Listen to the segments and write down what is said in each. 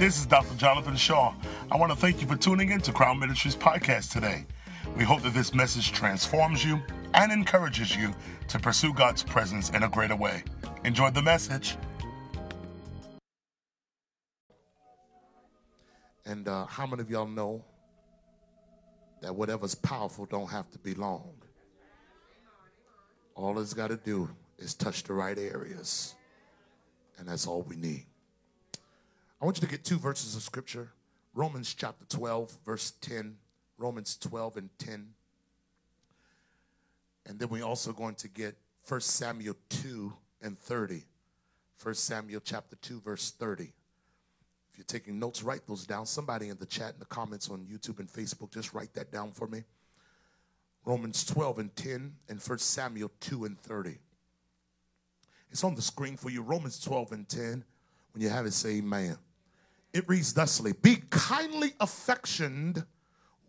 This is Dr. Jonathan Shaw. I want to thank you for tuning in to Crown Ministries podcast today. We hope that this message transforms you and encourages you to pursue God's presence in a greater way. Enjoy the message. And uh, how many of y'all know that whatever's powerful don't have to be long? All it's got to do is touch the right areas, and that's all we need. I want you to get two verses of scripture Romans chapter 12, verse 10. Romans 12 and 10. And then we're also going to get 1 Samuel 2 and 30. 1 Samuel chapter 2, verse 30. If you're taking notes, write those down. Somebody in the chat in the comments on YouTube and Facebook, just write that down for me. Romans 12 and 10 and 1 Samuel 2 and 30. It's on the screen for you. Romans 12 and 10. When you have it, say amen. It reads thusly Be kindly affectioned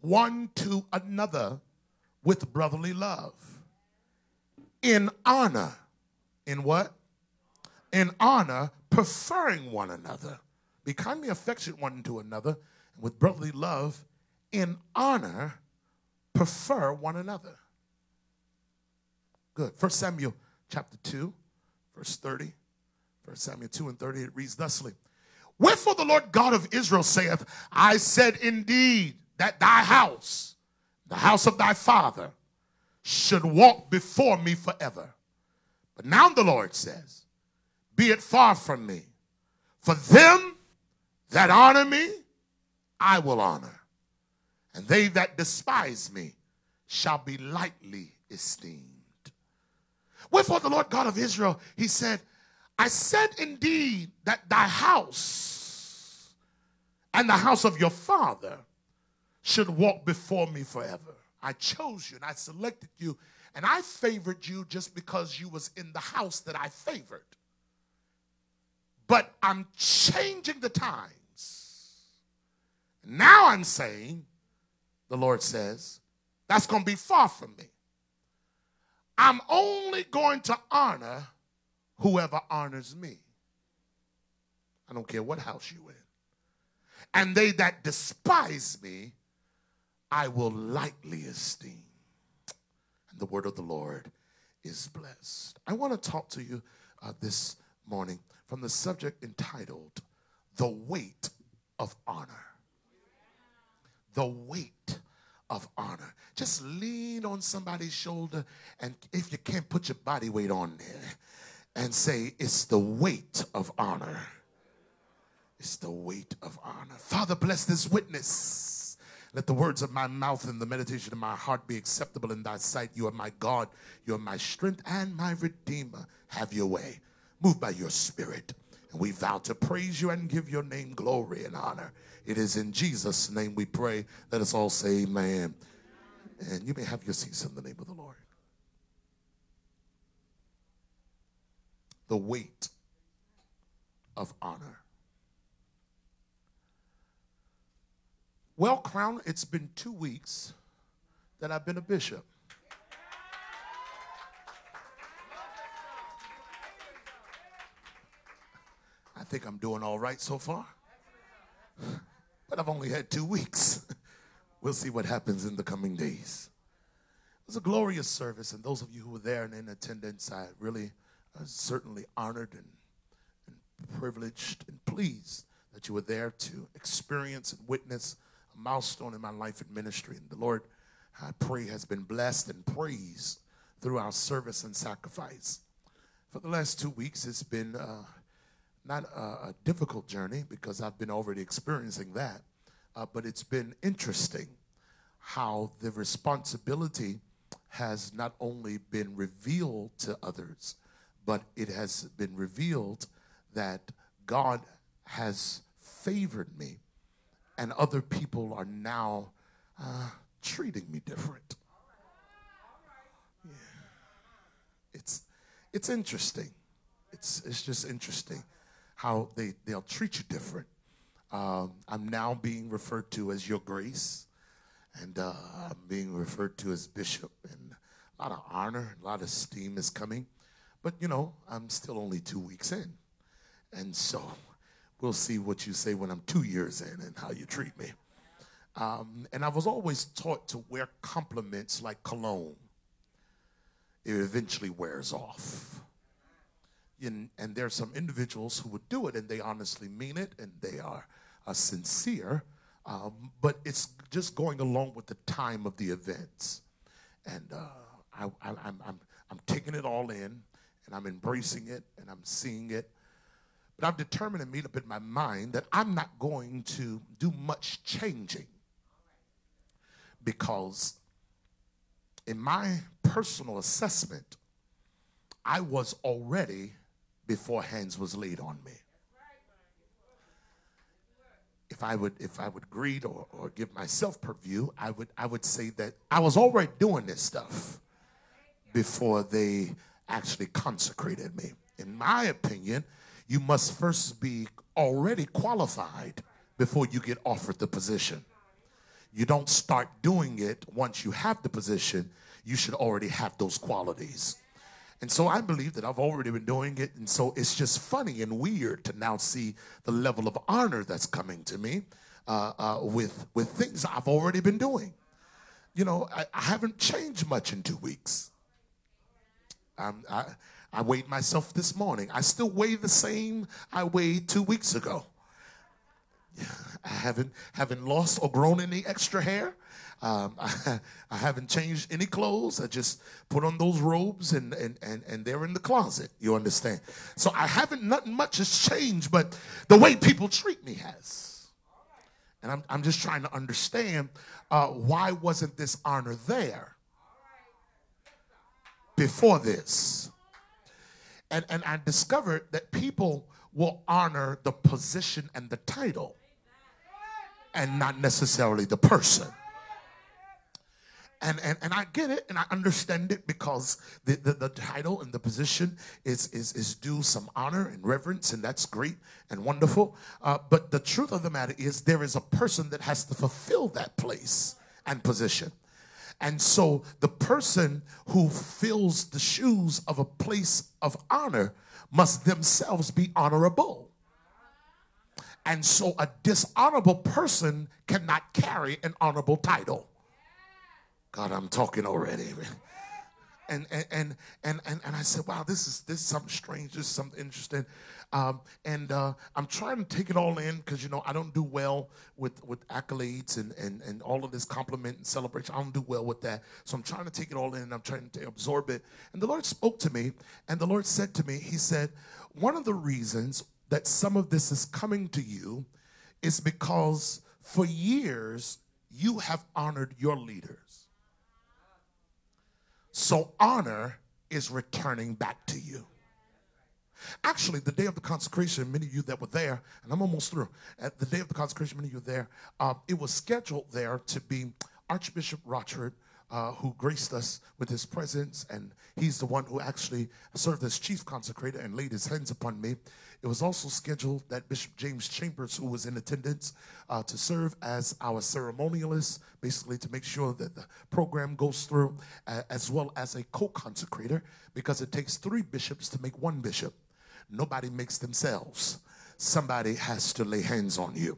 one to another with brotherly love, in honor. In what? In honor, preferring one another. Be kindly affectioned one to another with brotherly love, in honor, prefer one another. Good. First Samuel chapter 2, verse 30. First Samuel 2 and 30, it reads thusly. Wherefore the Lord God of Israel saith, I said indeed that thy house, the house of thy father, should walk before me forever. But now the Lord says, Be it far from me. For them that honor me, I will honor. And they that despise me shall be lightly esteemed. Wherefore the Lord God of Israel, he said, I said indeed that thy house and the house of your father should walk before me forever. I chose you and I selected you and I favored you just because you was in the house that I favored. But I'm changing the times. Now I'm saying, the Lord says, that's going to be far from me. I'm only going to honor whoever honors me. I don't care what house you in and they that despise me, I will lightly esteem. And the word of the Lord is blessed. I want to talk to you uh, this morning from the subject entitled The Weight of Honor. The weight of honor. Just lean on somebody's shoulder, and if you can't put your body weight on there, and say, It's the weight of honor. It's the weight of honor. Father, bless this witness. Let the words of my mouth and the meditation of my heart be acceptable in thy sight. You are my God. You are my strength and my redeemer. Have your way. Move by your spirit. And we vow to praise you and give your name glory and honor. It is in Jesus' name we pray. Let us all say amen. And you may have your seats in the name of the Lord. The weight of honor. Well, Crown, it's been two weeks that I've been a bishop. I think I'm doing all right so far. But I've only had two weeks. We'll see what happens in the coming days. It was a glorious service, and those of you who were there and in attendance, I really uh, certainly honored and, and privileged and pleased that you were there to experience and witness a milestone in my life and ministry. And the Lord, I pray, has been blessed and praised through our service and sacrifice. For the last two weeks, it's been uh, not a, a, difficult journey because I've been already experiencing that, uh, but it's been interesting how the responsibility has not only been revealed to others, but it has been revealed that God has favored me and other people are now uh, treating me different. Yeah. It's, it's interesting. It's, it's just interesting how they, they'll treat you different. Um, I'm now being referred to as Your Grace, and uh, I'm being referred to as Bishop, and a lot of honor, a lot of esteem is coming. But you know, I'm still only two weeks in. And so We'll see what you say when I'm two years in and how you treat me. Um, and I was always taught to wear compliments like cologne. It eventually wears off. And, and there are some individuals who would do it and they honestly mean it and they are uh, sincere, um, but it's just going along with the time of the events. And uh, I, I'm, I'm, I'm taking it all in and I'm embracing it and I'm seeing it. But I've determined and made up in my mind that I'm not going to do much changing because in my personal assessment, I was already before hands was laid on me. If I would, if I would greet or, or give myself purview, I would, I would say that I was already doing this stuff before they actually consecrated me. In my opinion, you must first be already qualified before you get offered the position. You don't start doing it once you have the position. You should already have those qualities. And so I believe that I've already been doing it. And so it's just funny and weird to now see the level of honor that's coming to me uh, uh, with, with things I've already been doing. You know, I, I haven't changed much in two weeks. I'm, I, I weighed myself this morning. I still weigh the same I weighed two weeks ago. I haven't haven't lost or grown any extra hair. Um, I, I, haven't changed any clothes. I just put on those robes and, and, and, and they're in the closet. You understand? So I haven't, nothing much has changed, but the way people treat me has. And I'm, I'm just trying to understand uh, why wasn't this honor there before this? And, and I discovered that people will honor the position and the title and not necessarily the person. And, and, and I get it and I understand it because the, the, the, title and the position is, is, is due some honor and reverence, and that's great and wonderful. Uh, but the truth of the matter is, there is a person that has to fulfill that place and position. And so the person who fills the shoes of a place of honor must themselves be honorable. And so a dishonorable person cannot carry an honorable title. God, I'm talking already. And and and and and, and I said, wow, this is this is something strange, this is something interesting. Um, and uh, I'm trying to take it all in because you know I don't do well with with accolades and, and and all of this compliment and celebration. I don't do well with that. So I'm trying to take it all in and I'm trying to absorb it. And the Lord spoke to me, and the Lord said to me, He said, one of the reasons that some of this is coming to you is because for years you have honored your leaders. So honor is returning back to you. Actually, the day of the consecration, many of you that were there, and I'm almost through, at the day of the consecration, many of you were there, uh, it was scheduled there to be Archbishop Rochford uh, who graced us with his presence, and he's the one who actually served as chief consecrator and laid his hands upon me. It was also scheduled that Bishop James Chambers, who was in attendance, uh, to serve as our ceremonialist, basically to make sure that the program goes through, uh, as well as a co consecrator, because it takes three bishops to make one bishop. Nobody makes themselves, somebody has to lay hands on you.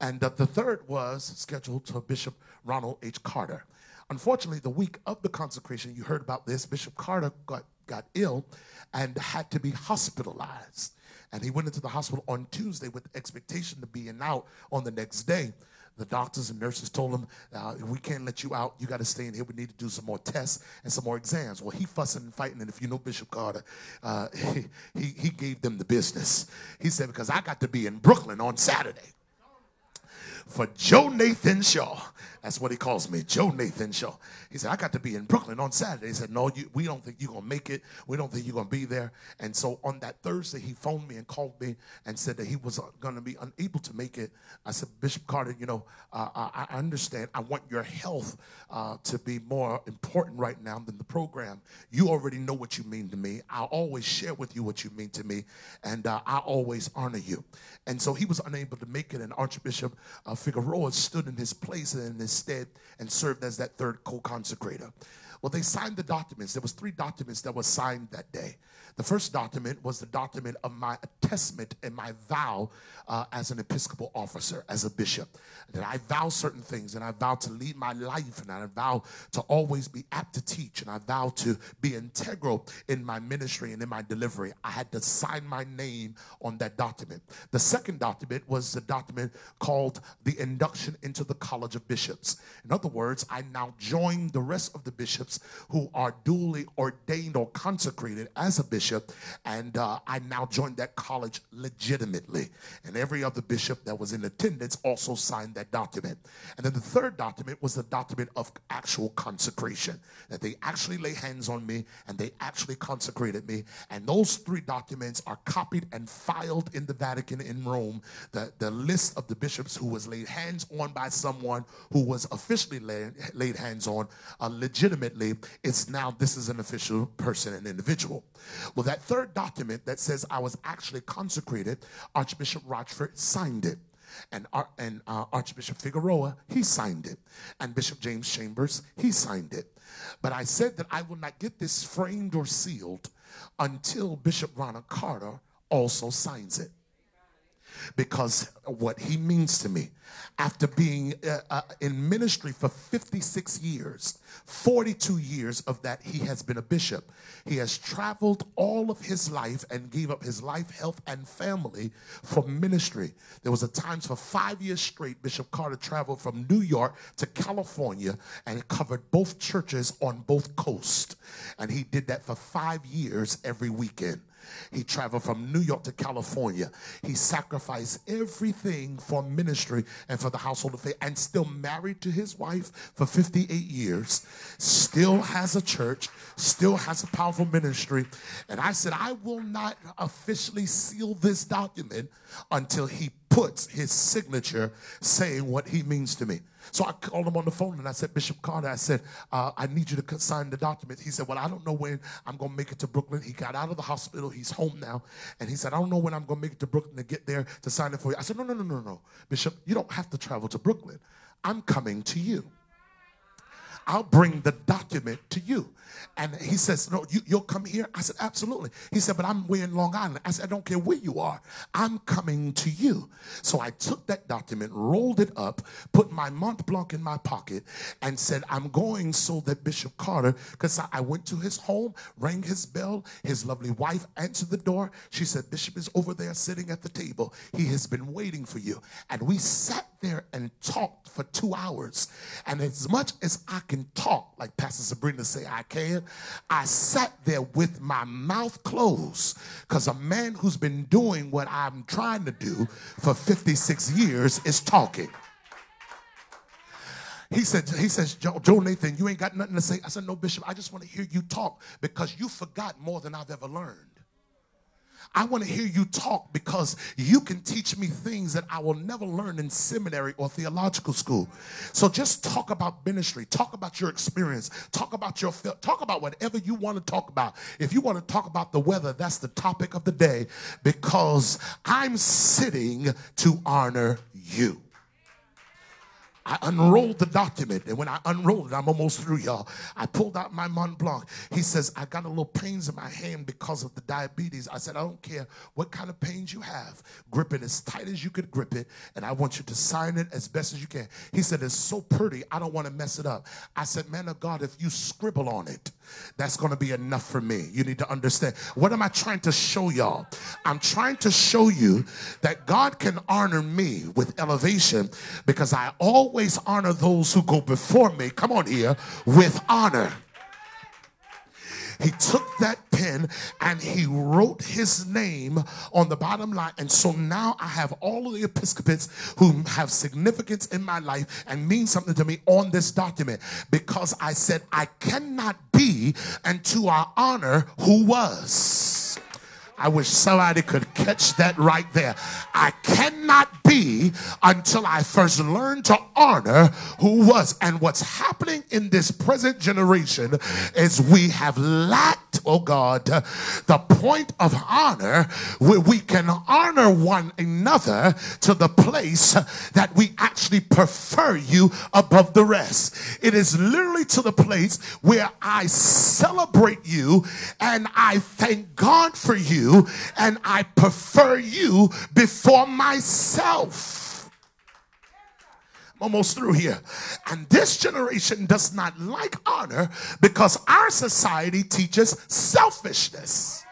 And uh, the third was scheduled to Bishop Ronald H. Carter. Unfortunately, the week of the consecration, you heard about this, Bishop Carter got, got ill and had to be hospitalized. And he went into the hospital on Tuesday with the expectation to be in out on the next day. The doctors and nurses told him, uh, we can't let you out. You got to stay in here. We need to do some more tests and some more exams. Well, he fussing and fighting. And if you know Bishop Carter, uh, he, he, he gave them the business. He said, because I got to be in Brooklyn on Saturday for Joe Nathan Shaw. That's what he calls me, Joe Nathan Shaw. He said, I got to be in Brooklyn on Saturday. He said, No, you, we don't think you're going to make it. We don't think you're going to be there. And so on that Thursday, he phoned me and called me and said that he was going to be unable to make it. I said, Bishop Carter, you know, uh, I, I, understand. I want your health uh, to be more important right now than the program. You already know what you mean to me. I'll always share with you what you mean to me, and uh, I always honor you. And so he was unable to make it, and Archbishop uh, Figueroa stood in his place and in his stead and served as that third co-consecrator. Well, they signed the documents. There was three documents that were signed that day. The first document was the document of my attestment and my vow uh, as an Episcopal officer, as a bishop. That I vow certain things and I vow to lead my life and I vow to always be apt to teach and I vow to be integral in my ministry and in my delivery. I had to sign my name on that document. The second document was the document called the induction into the College of Bishops. In other words, I now join the rest of the bishops who are duly ordained or consecrated as a bishop, and uh, I now joined that college legitimately. And every other bishop that was in attendance also signed that document. And then the third document was the document of actual consecration, that they actually lay hands on me and they actually consecrated me. And those three documents are copied and filed in the Vatican in Rome. The, the list of the bishops who was laid hands on by someone who was officially laid, laid hands on uh, legitimately, it's now this is an official person, an individual. Well, that third document that says I was actually consecrated, Archbishop Rochford signed it. And, and uh, Archbishop Figueroa, he signed it. And Bishop James Chambers, he signed it. But I said that I will not get this framed or sealed until Bishop Ronald Carter also signs it because what he means to me. After being uh, uh, in ministry for 56 years, 42 years of that, he has been a bishop. He has traveled all of his life and gave up his life, health, and family for ministry. There was a times for five years straight, Bishop Carter traveled from New York to California and covered both churches on both coasts. And he did that for five years every weekend. He traveled from New York to California. He sacrificed everything for ministry and for the household of faith and still married to his wife for 58 years. Still has a church, still has a powerful ministry. And I said, I will not officially seal this document until he puts his signature saying what he means to me. So I called him on the phone and I said, Bishop Carter, I said, uh, I need you to sign the document. He said, Well, I don't know when I'm going to make it to Brooklyn. He got out of the hospital. He's home now. And he said, I don't know when I'm going to make it to Brooklyn to get there to sign it for you. I said, No, no, no, no, no. Bishop, you don't have to travel to Brooklyn. I'm coming to you. I'll bring the document to you. And he says, No, you, will come here? I said, Absolutely. He said, But I'm way in Long Island. I said, I don't care where you are. I'm coming to you. So I took that document, rolled it up, put my Mont Blanc in my pocket, and said, I'm going so that Bishop Carter, because I, I went to his home, rang his bell. His lovely wife answered the door. She said, Bishop is over there sitting at the table. He has been waiting for you. And we sat there and talked for two hours. And as much as I can talk, like Pastor Sabrina say I can, I sat there with my mouth closed because a man who's been doing what I'm trying to do for 56 years is talking. He said, he says, Joe, Joe, Nathan, you ain't got nothing to say. I said, no, Bishop, I just want to hear you talk because you forgot more than I've ever learned. I want to hear you talk because you can teach me things that I will never learn in seminary or theological school. So just talk about ministry, talk about your experience, talk about your talk about whatever you want to talk about. If you want to talk about the weather, that's the topic of the day because I'm sitting to honor you. I unrolled the document, and when I unrolled it, I'm almost through, y'all. I pulled out my Mont Blanc. He says, I got a little pains in my hand because of the diabetes. I said, I don't care what kind of pains you have. Grip it as tight as you could grip it, and I want you to sign it as best as you can. He said, It's so pretty, I don't want to mess it up. I said, Man of God, if you scribble on it, that's going to be enough for me. You need to understand. What am I trying to show y'all? I'm trying to show you that God can honor me with elevation because I always honor those who go before me. Come on here with honor. He took that pen and he wrote his name on the bottom line. And so now I have all of the Episcopates who have significance in my life and mean something to me on this document because I said, I cannot be and to our honor who was. I wish somebody could catch that right there. I cannot be until I first learn to honor who was. And what's happening in this present generation is we have lacked oh God, the point of honor where we can honor one another to the place that we actually prefer you above the rest. It is literally to the place where I celebrate you and I thank God for you and I prefer you before myself almost through here. And this generation does not like honor because our society teaches selfishness.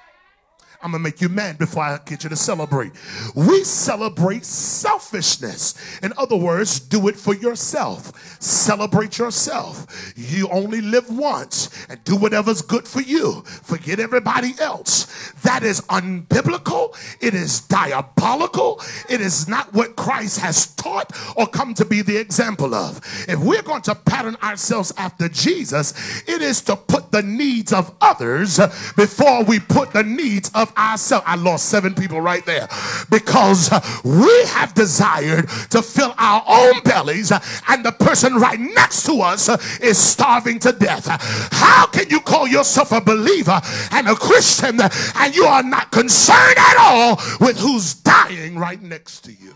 I'm gonna make you mad before I get you to celebrate. We celebrate selfishness. In other words, do it for yourself. Celebrate yourself. You only live once and do whatever's good for you. Forget everybody else. That is unbiblical. It is diabolical. It is not what Christ has taught or come to be the example of. If we're going to pattern ourselves after Jesus, it is to put the needs of others before we put the needs of ourselves. I lost seven people right there because uh, we have desired to fill our own bellies, uh, and the person right next to us uh, is starving to death. How can you call yourself a believer and a Christian and you are not concerned at all with who's dying right next to you?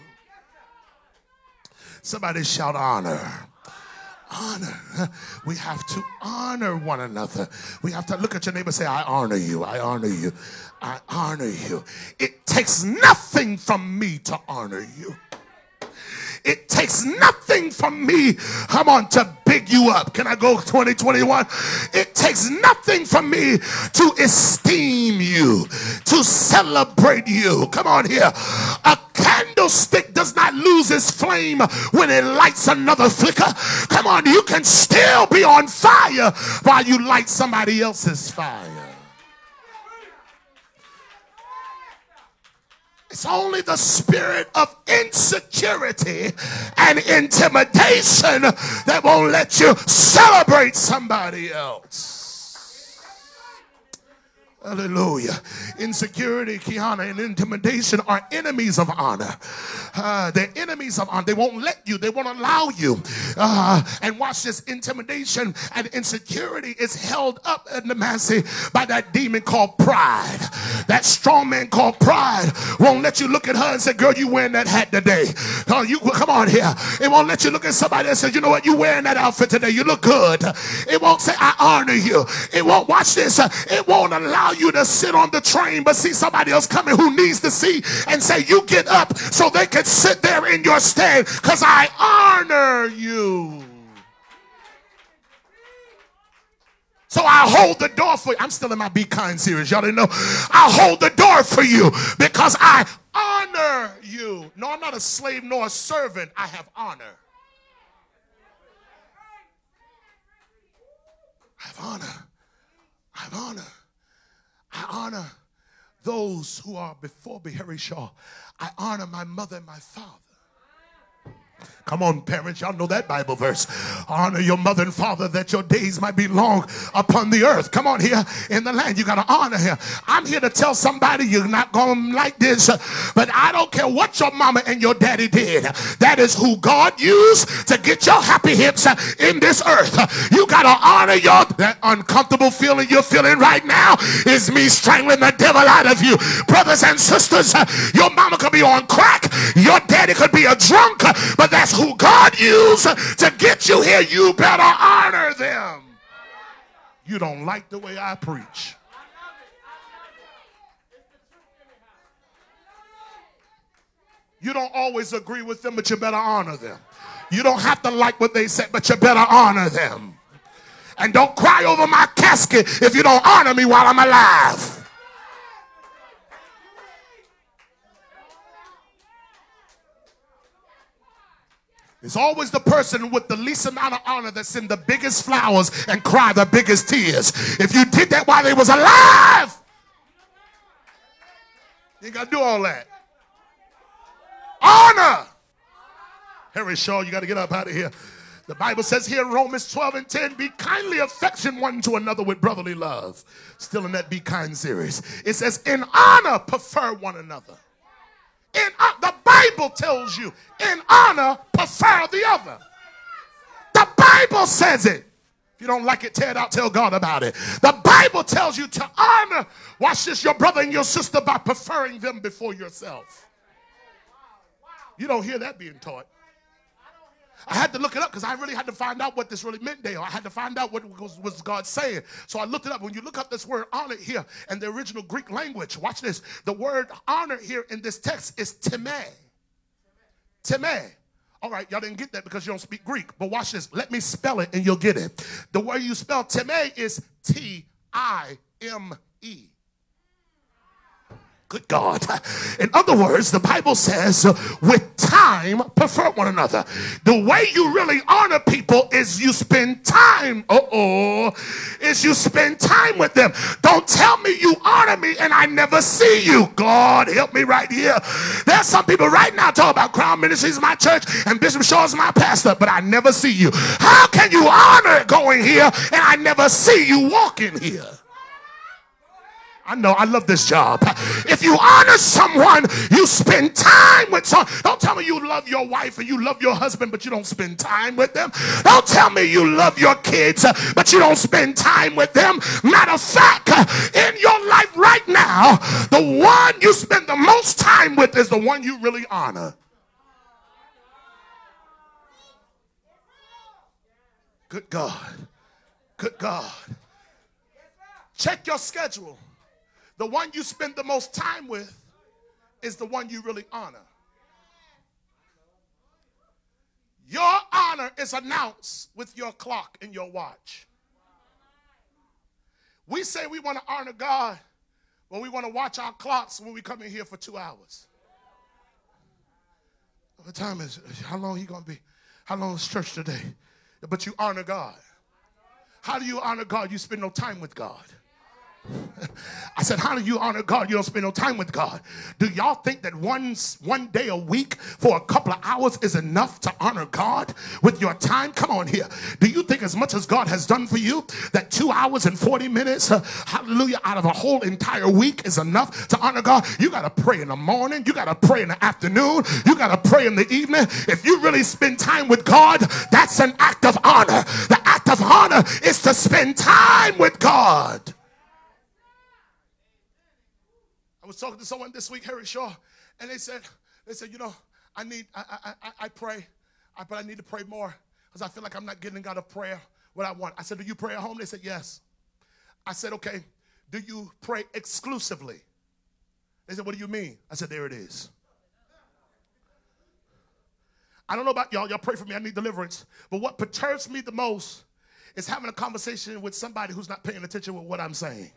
Somebody shout honor honor. We have to honor one another. We have to look at your neighbor say, I honor you. I honor you. I honor you. It takes nothing from me to honor you. It takes nothing from me, come on, to big you up. Can I go 2021? It takes nothing from me to esteem you, to celebrate you. Come on here. A candlestick does not lose its flame when it lights another flicker. Come on, you can still be on fire while you light somebody else's fire. It's only the spirit of insecurity and intimidation that won't let you celebrate somebody else. Hallelujah. Insecurity, Kiana, and intimidation are enemies of honor. Uh, they're enemies of honor. They won't let you, they won't allow you. Uh, and watch this intimidation and insecurity is held up in the massy by that demon called pride. That strong man called pride won't let you look at her and say, Girl, you wearing that hat today. Oh, you come on here. It won't let you look at somebody and say, You know what, you wearing that outfit today. You look good. It won't say, I honor you. It won't watch this. It won't allow you to sit on the train but see somebody else coming who needs to see and say, You get up so they can sit there in your stead because I honor you. So I hold the door for you. I'm still in my Be Kind series. Y'all didn't know. I hold the door for you because I honor you. No, I'm not a slave nor a servant. I have honor. I have honor. I have honor. I honor those who are before me, Harry Shaw. I honor my mother and my father. Come on, parents, y'all know that Bible verse. Honor your mother and father that your days might be long upon the earth. Come on here in the land. You got to honor him. I'm here to tell somebody you're not going to like this, but I don't care what your mama and your daddy did. That is who God used to get your happy hips in this earth. You got to honor your that uncomfortable feeling you're feeling right now is me strangling the devil out of you. Brothers and sisters, your mama could be on crack. Your daddy could be a drunk, but that's who God used to get you here. You better honor them. You don't like the way I preach. You don't always agree with them, but you better honor them. You don't have to like what they say, but you better honor them. And don't cry over my casket if you don't honor me while I'm alive. It's always the person with the least amount of honor that send the biggest flowers and cry the biggest tears. If you did that while they was alive, you ain't got to do all that. Honor. Harry Shaw, you got to get up out of here. The Bible says here in Romans 12 and 10, be kindly affection one to another with brotherly love. Still in that Be Kind series. It says, in honor, prefer one another. In uh, the Bible tells you, in honor, prefer the other. The Bible says it. If you don't like it, tear it out, tell God about it. The Bible tells you to honor, watch this, your brother and your sister by preferring them before yourself. You don't hear that being taught. I had to look it up because I really had to find out what this really meant, Dale. I had to find out what was, was God saying. So I looked it up. When you look up this word honor here in the original Greek language, watch this. The word honor here in this text is time. Time. All right, y'all didn't get that because you don't speak Greek. But watch this. Let me spell it and you'll get it. The way you spell time is T I M E. Good God. In other words, the Bible says, with time, prefer one another. The way you really honor people is you spend time. Oh. Is you spend time with them. Don't tell me you honor me and I never see you. God, help me right here. There's some people right now talking about Crown Ministries, my church, and Bishop Shaw is my pastor, but I never see you. How can you honor going here and I never see you walking here? I know I love this job. If you honor someone, you spend time with someone. Don't tell me you love your wife and you love your husband, but you don't spend time with them. Don't tell me you love your kids, but you don't spend time with them. Matter of fact, in your life right now, the one you spend the most time with is the one you really honor. Good God. Good God. Check your schedule. The one you spend the most time with is the one you really honor. Your honor is announced with your clock and your watch. We say we want to honor God, but we want to watch our clocks when we come in here for two hours. What time is it? How long are you going to be? How long is church today? But you honor God. How do you honor God? You spend no time with God. I said, How do you honor God? You don't spend no time with God. Do y'all think that one, one day a week for a couple of hours is enough to honor God with your time? Come on here. Do you think, as much as God has done for you, that two hours and 40 minutes, uh, hallelujah, out of a whole entire week is enough to honor God? You got to pray in the morning, you got to pray in the afternoon, you got to pray in the evening. If you really spend time with God, that's an act of honor. The act of honor is to spend time with God. Was talking to someone this week, Harry Shaw, and they said, they said, you know, I need, I, I, I, pray, I, but I need to pray more because I feel like I'm not getting God of prayer what I want. I said, do you pray at home? They said, yes. I said, okay, do you pray exclusively? They said, what do you mean? I said, there it is. I don't know about y'all. Y'all pray for me. I need deliverance. But what perturbs me the most is having a conversation with somebody who's not paying attention with what I'm saying.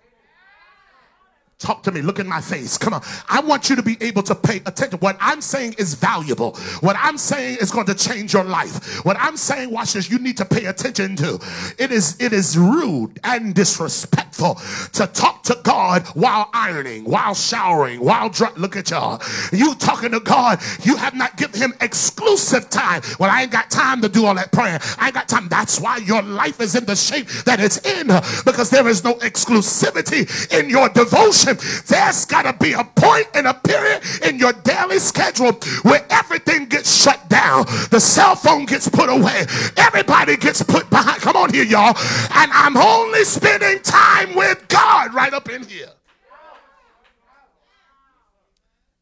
Talk to me. Look in my face. Come on. I want you to be able to pay attention. What I'm saying is valuable. What I'm saying is going to change your life. What I'm saying, watch this, you need to pay attention to. It is it is rude and disrespectful to talk to God while ironing, while showering, while dry. Look at y'all. You talking to God, you have not given him exclusive time. Well, I ain't got time to do all that praying. I ain't got time. That's why your life is in the shape that it's in because there is no exclusivity in your devotion there's got to be a point and a period in your daily schedule where everything gets shut down. The cell phone gets put away. Everybody gets put behind. Come on here, y'all. And I'm only spending time with God right up in here.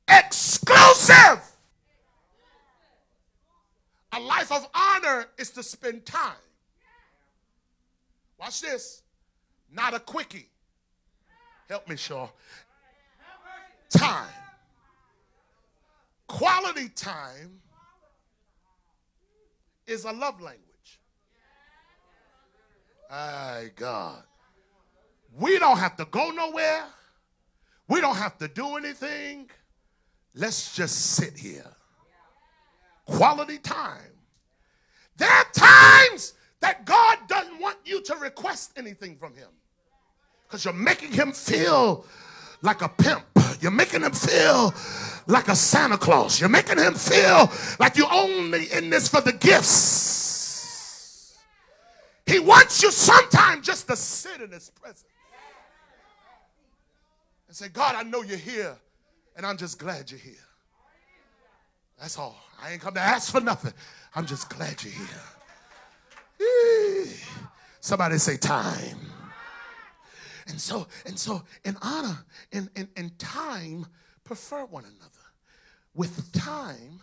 Exclusive. A life of honor is to spend time. Watch this. Not a quickie. Help me, Shaw. Time. Quality time is a love language. My God. We don't have to go nowhere. We don't have to do anything. Let's just sit here. Quality time. There are times that God doesn't want you to request anything from Him because you're making him feel like a pimp. You're making him feel like a Santa Claus. You're making him feel like you're only in this for the gifts. He wants you sometimes just to sit in his presence and say, God, I know you're here, and I'm just glad you're here. That's all. I ain't come to ask for nothing. I'm just glad you're here. Somebody say time. And so, and so in honor, and, in, in time, prefer one another. With time,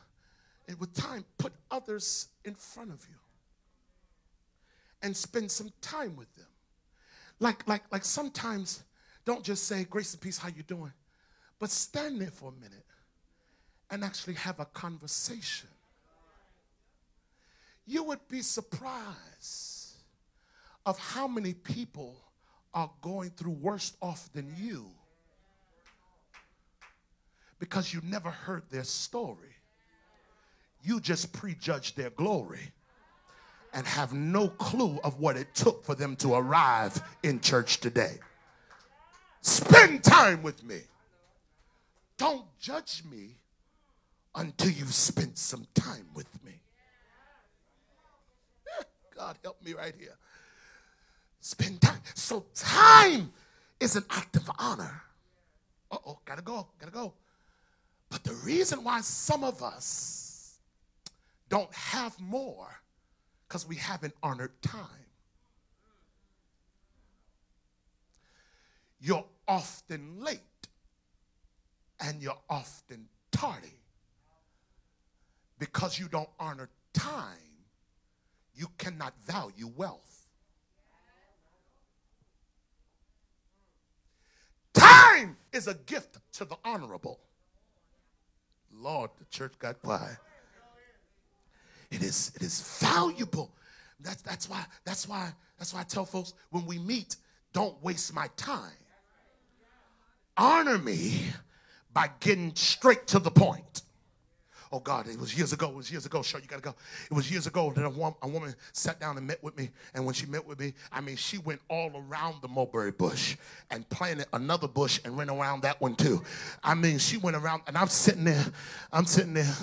and with time, put others in front of you. And spend some time with them. Like, like, like sometimes, don't just say, grace and peace, how you doing? But stand there for a minute and actually have a conversation. You would be surprised of how many people are going through worse off than you because you never heard their story. You just prejudged their glory and have no clue of what it took for them to arrive in church today. Spend time with me. Don't judge me until you've spent some time with me. God help me right here. Spend time. So time is an act of honor. Uh oh, gotta go, gotta go. But the reason why some of us don't have more, because we haven't honored time. You're often late and you're often tardy because you don't honor time you cannot value wealth. Time is a gift to the honorable. Lord, the church got quiet. It is, it is valuable. That's, that's why, that's why, that's why I tell folks when we meet, don't waste my time. Honor me by getting straight to the point. Oh God, it was years ago. It was years ago. Sure, you gotta go. It was years ago that a, woman, a woman sat down and met with me. And when she met with me, I mean, she went all around the mulberry bush and planted another bush and went around that one too. I mean, she went around, and I'm sitting there. I'm sitting there.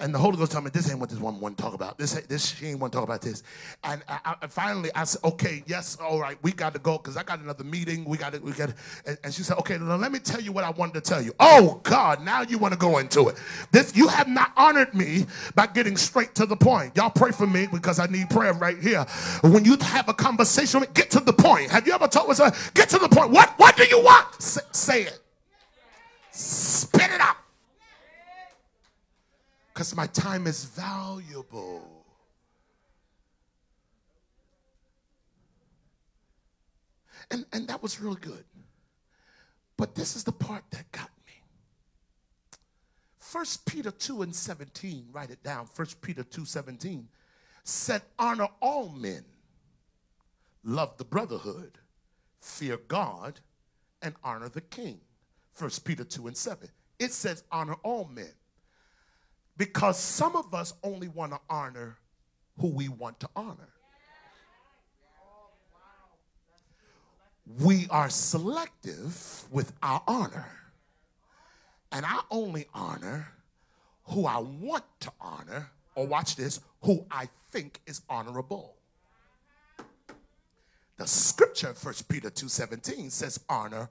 And the Holy Ghost told me, this ain't what this woman want to talk about. This, this she ain't want to talk about this. And I, I, finally, I said, okay, yes, all right, we got to go because I got another meeting. We got to, we got. And, and she said, okay, now let me tell you what I wanted to tell you. Oh God, now you want to go into it. This you have not honored me by getting straight to the point. Y'all pray for me because I need prayer right here. When you have a conversation, get to the point. Have you ever talked told us, get to the point? What What do you want? Say, say it. Spit it out because my time is valuable. And, and that was really good. But this is the part that got me. 1 Peter 2 and 17, write it down. 1 Peter 2 17 said, Honor all men, love the brotherhood, fear God, and honor the king. 1 Peter 2 and 7. It says, Honor all men. Because some of us only want to honor who we want to honor. We are selective with our honor. And I only honor who I want to honor, or watch this, who I think is honorable. The scripture, 1 Peter 2:17, says, honor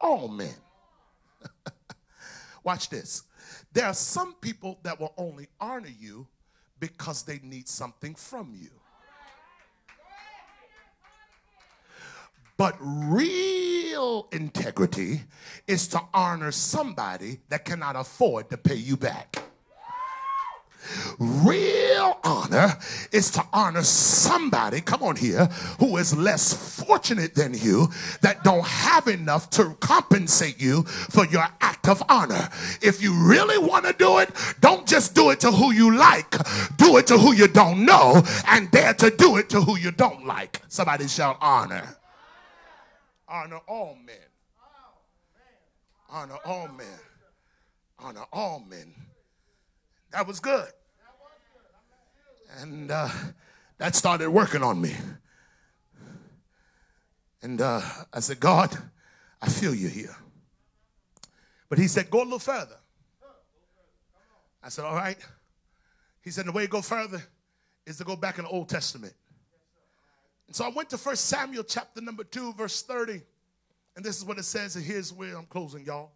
all men. watch this. There are some people that will only honor you because they need something from you. But real integrity is to honor somebody that cannot afford to pay you back. Real honor is to honor somebody, come on here, who is less fortunate than you, that don't have enough to compensate you for your act of honor. If you really want to do it, don't just do it to who you like, do it to who you don't know, and dare to do it to who you don't like. Somebody shall honor. Honor all men. Honor all men. Honor all men. That was good. And uh, that started working on me. And uh, I said, God, I feel you here. But he said, go a little further. I said, all right. He said, the way to go further is to go back in the Old Testament. And so I went to First Samuel chapter number 2, verse 30. And this is what it says, and here's where I'm closing, y'all.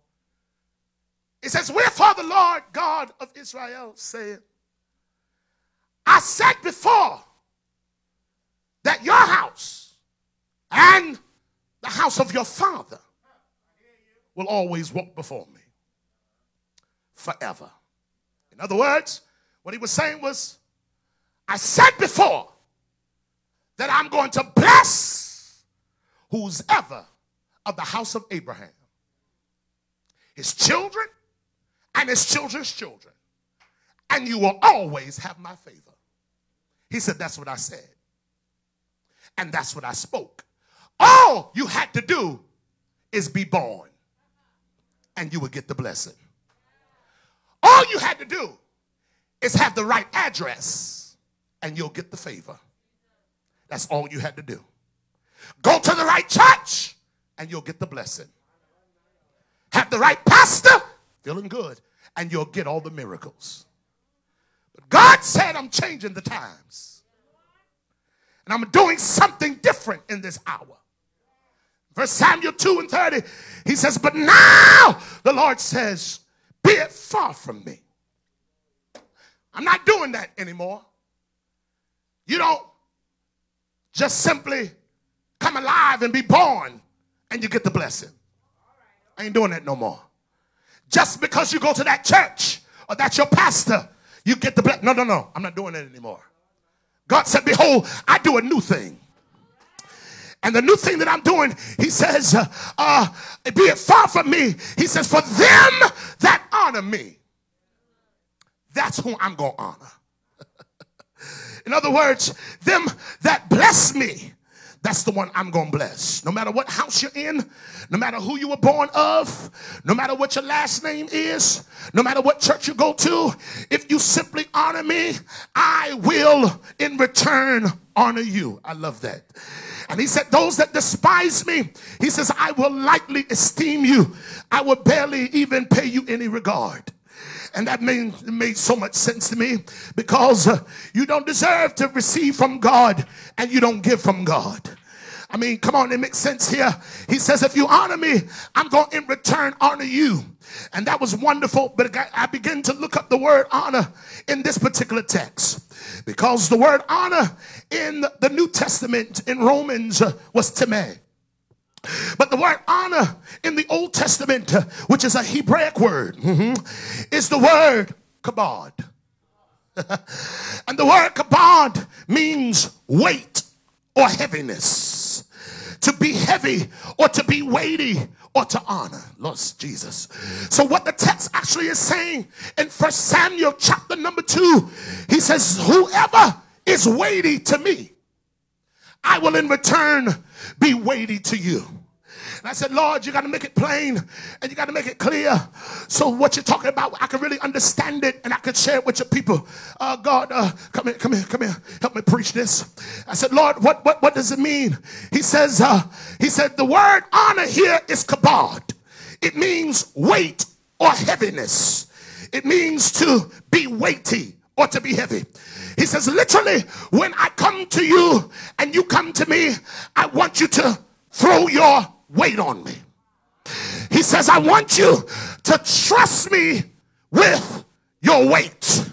It says, Wherefore the Lord God of Israel said, I said before that your house and the house of your father will always walk before me forever. In other words, what he was saying was, I said before that I'm going to bless who's ever of the house of Abraham, his children, and his children's children. And you will always have my favor. He said, That's what I said. And that's what I spoke. All you had to do is be born, and you would get the blessing. All you had to do is have the right address, and you'll get the favor. That's all you had to do. Go to the right church, and you'll get the blessing. Have the right pastor, feeling good, and you'll get all the miracles. But God said, I'm changing the times. And I'm doing something different in this hour. First Samuel 2 and 30, he says, But now the Lord says, Be it far from me. I'm not doing that anymore. You don't just simply come alive and be born and you get the blessing. I ain't doing that no more. Just because you go to that church or that's your pastor, you get the blessing. No, no, no. I'm not doing that anymore. God said, Behold, I do a new thing. And the new thing that I'm doing, he says, uh, uh, be it far from me. He says, for them that honor me, that's who I'm going to honor. In other words, them that bless me, that's the one I'm to bless. No matter what house you're in, no matter who you were born of, no matter what your last name is, no matter what church you go to, if you simply honor me, I will in return honor you. I love that. And he said, Those that despise me, he says, I will lightly esteem you. I will barely even pay you any regard. And that made, made so much sense to me because uh, you don't deserve to receive from God and you don't give from God. I mean, come on, it makes sense here. He says, if you honor me, I'm going in return honor you. And that was wonderful. But I began to look up the word honor in this particular text because the word honor in the New Testament in Romans uh, was timeh. But the word honor in the Old Testament, uh, which is a Hebraic word, mm-hmm, is the word kabod. and the word kabod means weight or heaviness. To be heavy or to be weighty or to honor. Lord Jesus. So what the text actually is saying in First Samuel chapter number 2, he says, whoever is weighty to me, I will in return be weighty to you. And I said, Lord, you got to make it plain and you got to make it clear. So what you're talking about, I can really understand it and I can share it with your people. Uh, God, uh, come here, come here, come here. Help me preach this. I said, Lord, what, what, what does it mean? He says, uh, he said, the word honor here is kabod. It means weight or heaviness. It means to be weighty or to be heavy. He says, literally, when I come to you and you come to me, I want you to throw your wait on me. He says, I want you to trust me with your weight.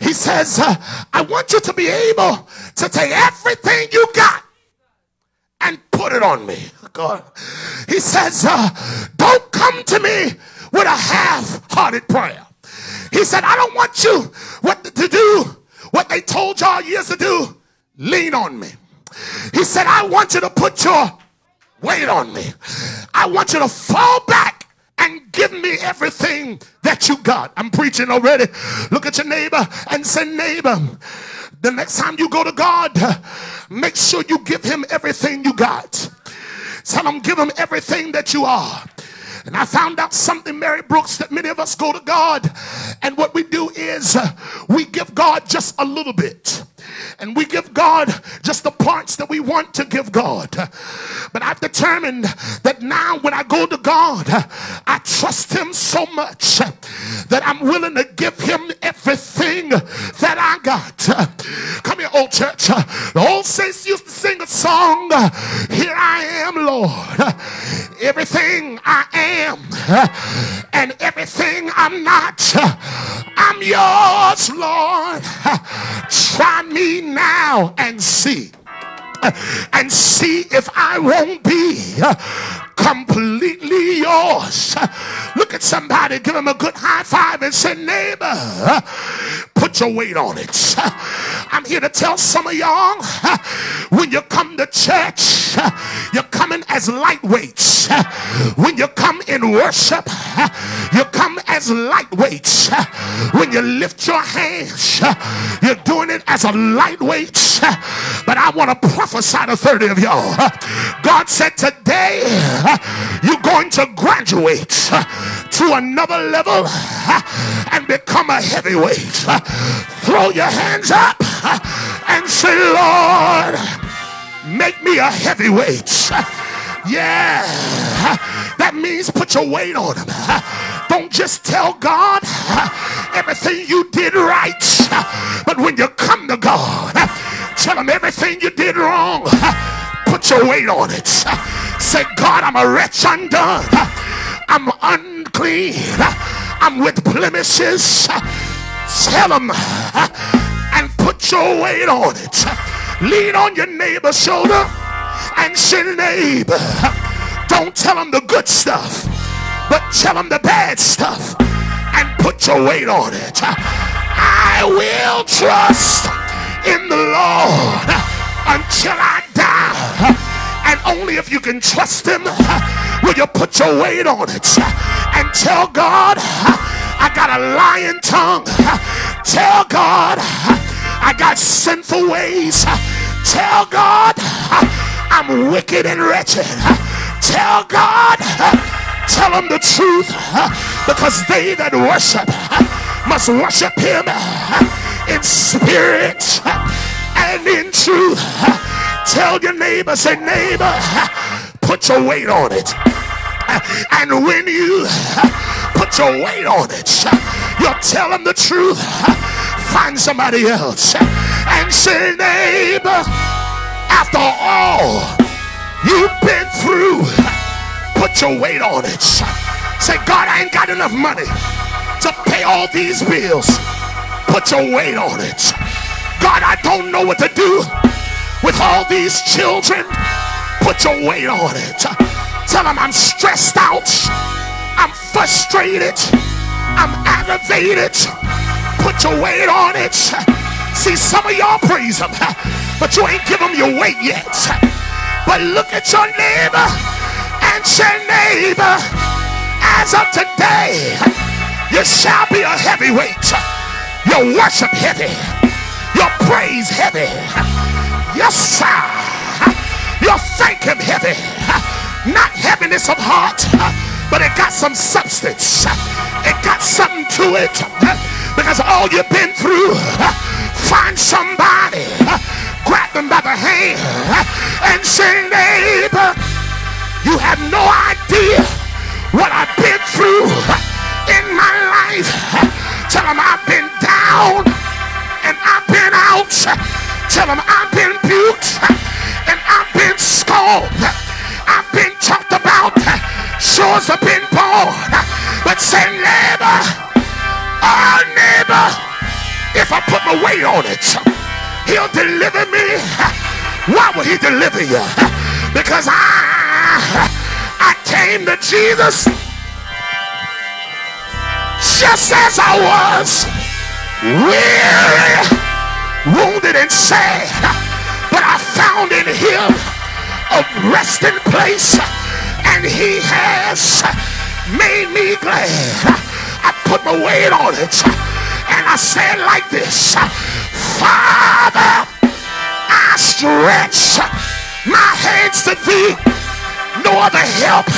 He says, uh, I want you to be able to take everything you got and put it on me. God. He says, uh, don't come to me with a half-hearted prayer. He said, I don't want you what to do what they told y'all years to do. Lean on me. He said, I want you to put your Wait on me. I want you to fall back and give me everything that you got. I'm preaching already. Look at your neighbor and say, neighbor, the next time you go to God, make sure you give him everything you got. Tell him, give him everything that you are. And I found out something, Mary Brooks, that many of us go to God, and what we do is uh, we give God just a little bit and we give God just the parts that we want to give God. But I've determined that now when I go to God, I trust Him so much that I'm willing to give Him everything that I got. Come here, old church. The old saints used to sing a song Here I am, Lord. Everything I am and everything I'm not, I'm yours, Lord. Try me now and see. And see if I won't be uh, completely yours. Look at somebody, give them a good high five and say, neighbor, put your weight on it. I'm here to tell some of y'all when you come to church, you're coming as lightweights. When you come in worship, you come as lightweights. When you lift your hands, you're doing it as a lightweight. But I want to prophesy to 30 of y'all. God said today, you're going to graduate to another level and become a heavyweight. Throw your hands up and say, Lord, make me a heavyweight. Yeah, that means put your weight on him. Don't just tell God everything you did right, but when you come to God, tell him everything you did wrong. Put your weight on it. Say, God, I'm a wretch undone. I'm unclean. I'm with blemishes. Tell him and put your weight on it. Lean on your neighbor's shoulder and say, neighbor, don't tell him the good stuff, but tell him the bad stuff and put your weight on it. I will trust in the Lord until I die. And only if you can trust him will you put your weight on it and tell God, I got a lying tongue. Tell God, I got sinful ways. Tell God, I'm wicked and wretched. Tell God, tell him the truth because they that worship must worship him in spirit and in truth. Tell your neighbor, say neighbor, put your weight on it. And when you put your weight on it, you're telling the truth. Find somebody else and say neighbor, after all you've been through, put your weight on it. Say, God, I ain't got enough money to pay all these bills. Put your weight on it. God, I don't know what to do with all these children. Put your weight on it. Tell them I'm stressed out. I'm frustrated. I'm aggravated. Put your weight on it. See, some of y'all praise them, but you ain't give him your weight yet. But look at your neighbor and say, neighbor, as of today, you shall be a heavyweight. Your worship heavy. Your praise heavy. Yes, sir. You'll thank him heavy. Not heaviness of heart, but it got some substance. It got something to it. Because all you've been through, find somebody, grab them by the hand, and say, neighbor, you have no idea what I've been through in my life. Tell them I've been down and I've been out. Tell them I've been buked and I've been scorned. I've been talked about. Sures have been born. But say, neighbor, oh neighbor, if I put my weight on it, he'll deliver me. Why would he deliver you? Because I, I came to Jesus just as I was, weary, wounded, and sad. But I found in him a resting place, and he has made me glad. I put my weight on it, and I said like this Father, I stretch my hands to thee. No other help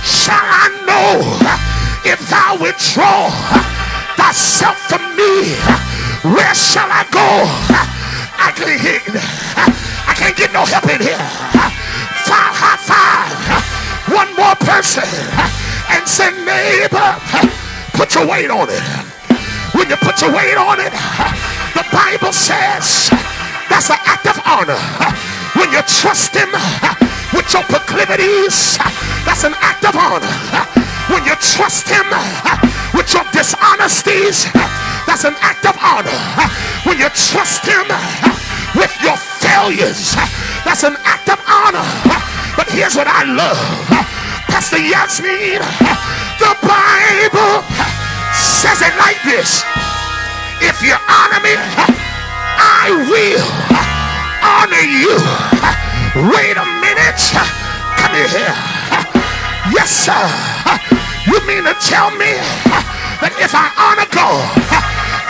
shall I know if thou withdraw thyself from me, where shall I go? I can't I can't get no help in here. Five high five. One more person and say, neighbor, put your weight on it. When you put your weight on it, the Bible says that's an act of honor. When you trust him with your proclivities, that's an act of honor when you trust dishonesties that's an act of honor when you trust him with your failures. That's an act of honor. But here's what I love. Pastor Yasmin, the Bible says it like this. If you honor me, I will honor you. Wait a minute. Come here. Yes, sir. You mean to tell me that if I honor God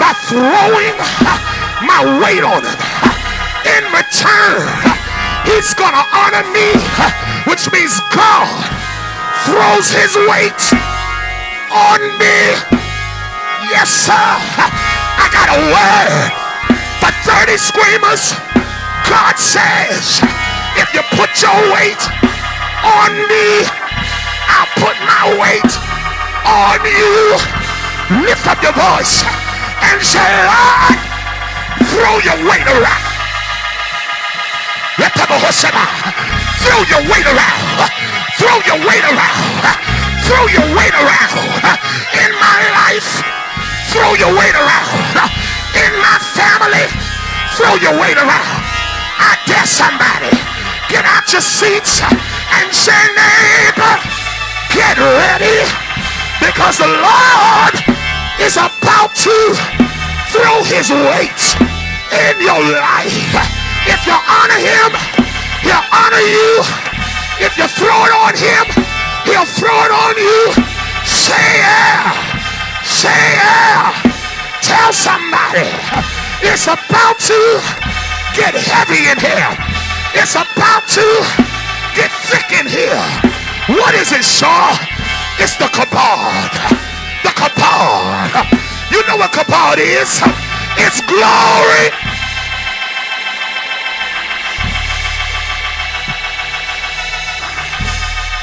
by throwing my weight on him, in return, he's going to honor me, which means God throws his weight on me. Yes, sir. I got a word for 30 screamers. God says, if you put your weight on me, I'll put my weight on you. Lift up your voice and say, Lord, throw your weight around. Let the ah, throw your weight around. Throw your weight around. Throw your weight around in my life. Throw your weight around in my family. Throw your weight around. I dare somebody get out your seats and say, neighbor, get ready because the Lord is about to throw his weight in your life. If you honor him, he'll honor you. If you throw it on him, he'll throw it on you. Say yeah. Say yeah. Tell somebody it's about to get heavy in here. It's about to get thick in here. What is it, Shaw? It's the kabod. The kabod. You know what kabod is? It's glory.